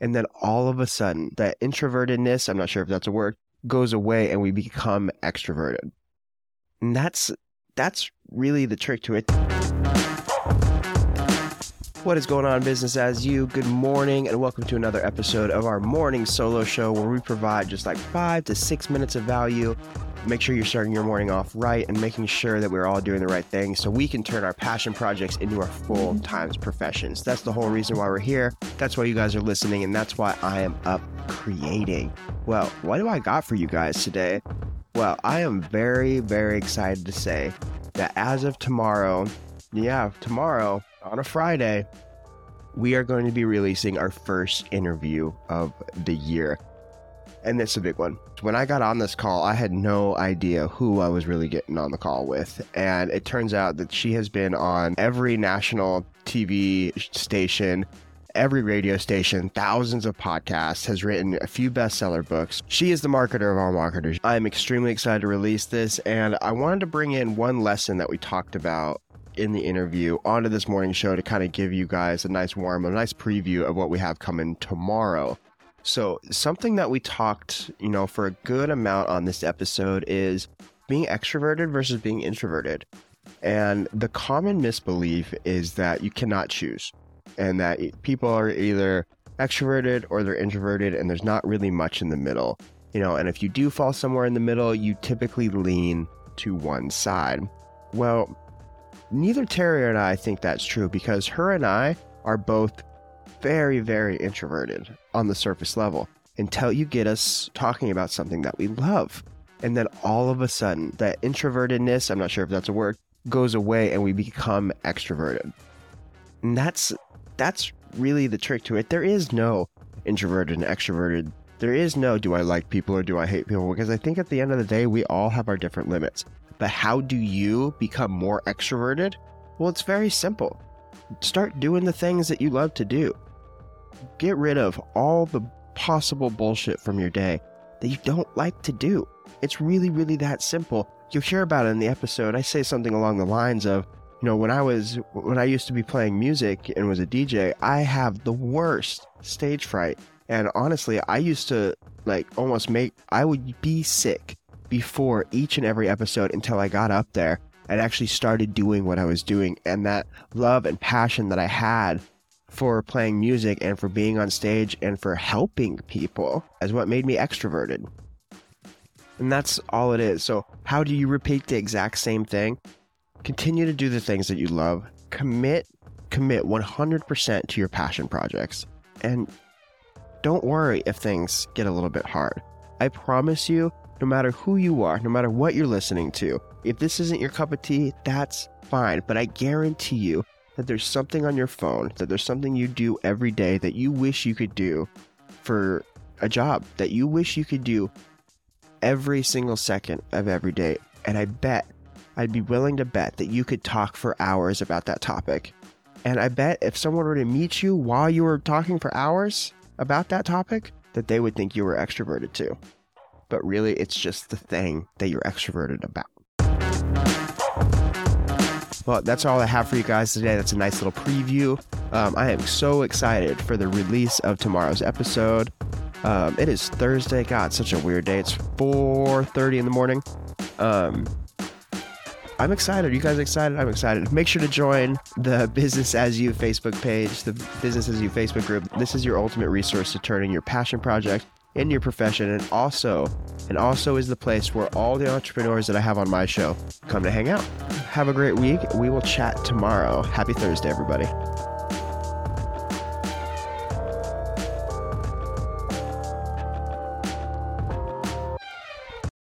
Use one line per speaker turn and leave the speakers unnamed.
And then all of a sudden, that introvertedness, I'm not sure if that's a word, goes away and we become extroverted. And that's that's really the trick to it. What is going on, business as you? Good morning, and welcome to another episode of our morning solo show where we provide just like five to six minutes of value. Make sure you're starting your morning off right and making sure that we're all doing the right thing so we can turn our passion projects into our full time professions. That's the whole reason why we're here. That's why you guys are listening, and that's why I am up creating. Well, what do I got for you guys today? Well, I am very, very excited to say that as of tomorrow, yeah, tomorrow on a Friday, we are going to be releasing our first interview of the year. And it's a big one. When I got on this call, I had no idea who I was really getting on the call with. And it turns out that she has been on every national TV station, every radio station, thousands of podcasts, has written a few bestseller books. She is the marketer of all marketers. I'm extremely excited to release this, and I wanted to bring in one lesson that we talked about in the interview onto this morning show to kind of give you guys a nice warm, a nice preview of what we have coming tomorrow. So, something that we talked, you know, for a good amount on this episode is being extroverted versus being introverted. And the common misbelief is that you cannot choose and that people are either extroverted or they're introverted and there's not really much in the middle. You know, and if you do fall somewhere in the middle, you typically lean to one side. Well, neither Terry and I think that's true because her and I are both very, very introverted on the surface level until you get us talking about something that we love. And then all of a sudden, that introvertedness, I'm not sure if that's a word, goes away and we become extroverted. And that's that's really the trick to it. There is no introverted and extroverted. There is no do I like people or do I hate people because I think at the end of the day we all have our different limits. But how do you become more extroverted? Well, it's very simple. Start doing the things that you love to do. Get rid of all the possible bullshit from your day that you don't like to do. It's really, really that simple. You'll hear about it in the episode. I say something along the lines of, you know, when I was when I used to be playing music and was a DJ, I have the worst stage fright. And honestly, I used to like almost make I would be sick before each and every episode until I got up there and actually started doing what I was doing. And that love and passion that I had for playing music and for being on stage and for helping people is what made me extroverted. And that's all it is. So, how do you repeat the exact same thing? Continue to do the things that you love. Commit, commit 100% to your passion projects. And don't worry if things get a little bit hard. I promise you, no matter who you are, no matter what you're listening to, if this isn't your cup of tea, that's fine. But I guarantee you that there's something on your phone, that there's something you do every day that you wish you could do for a job, that you wish you could do every single second of every day. And I bet, I'd be willing to bet that you could talk for hours about that topic. And I bet if someone were to meet you while you were talking for hours about that topic, that they would think you were extroverted too but really it's just the thing that you're extroverted about. Well, that's all I have for you guys today. That's a nice little preview. Um, I am so excited for the release of tomorrow's episode. Um, it is Thursday. God, such a weird day. It's 4:30 in the morning. Um, I'm excited. Are you guys excited? I'm excited. Make sure to join the Business as You Facebook page, the Business as You Facebook group. This is your ultimate resource to turning your passion project in your profession and also and also is the place where all the entrepreneurs that I have on my show come to hang out. Have a great week. We will chat tomorrow. Happy Thursday everybody.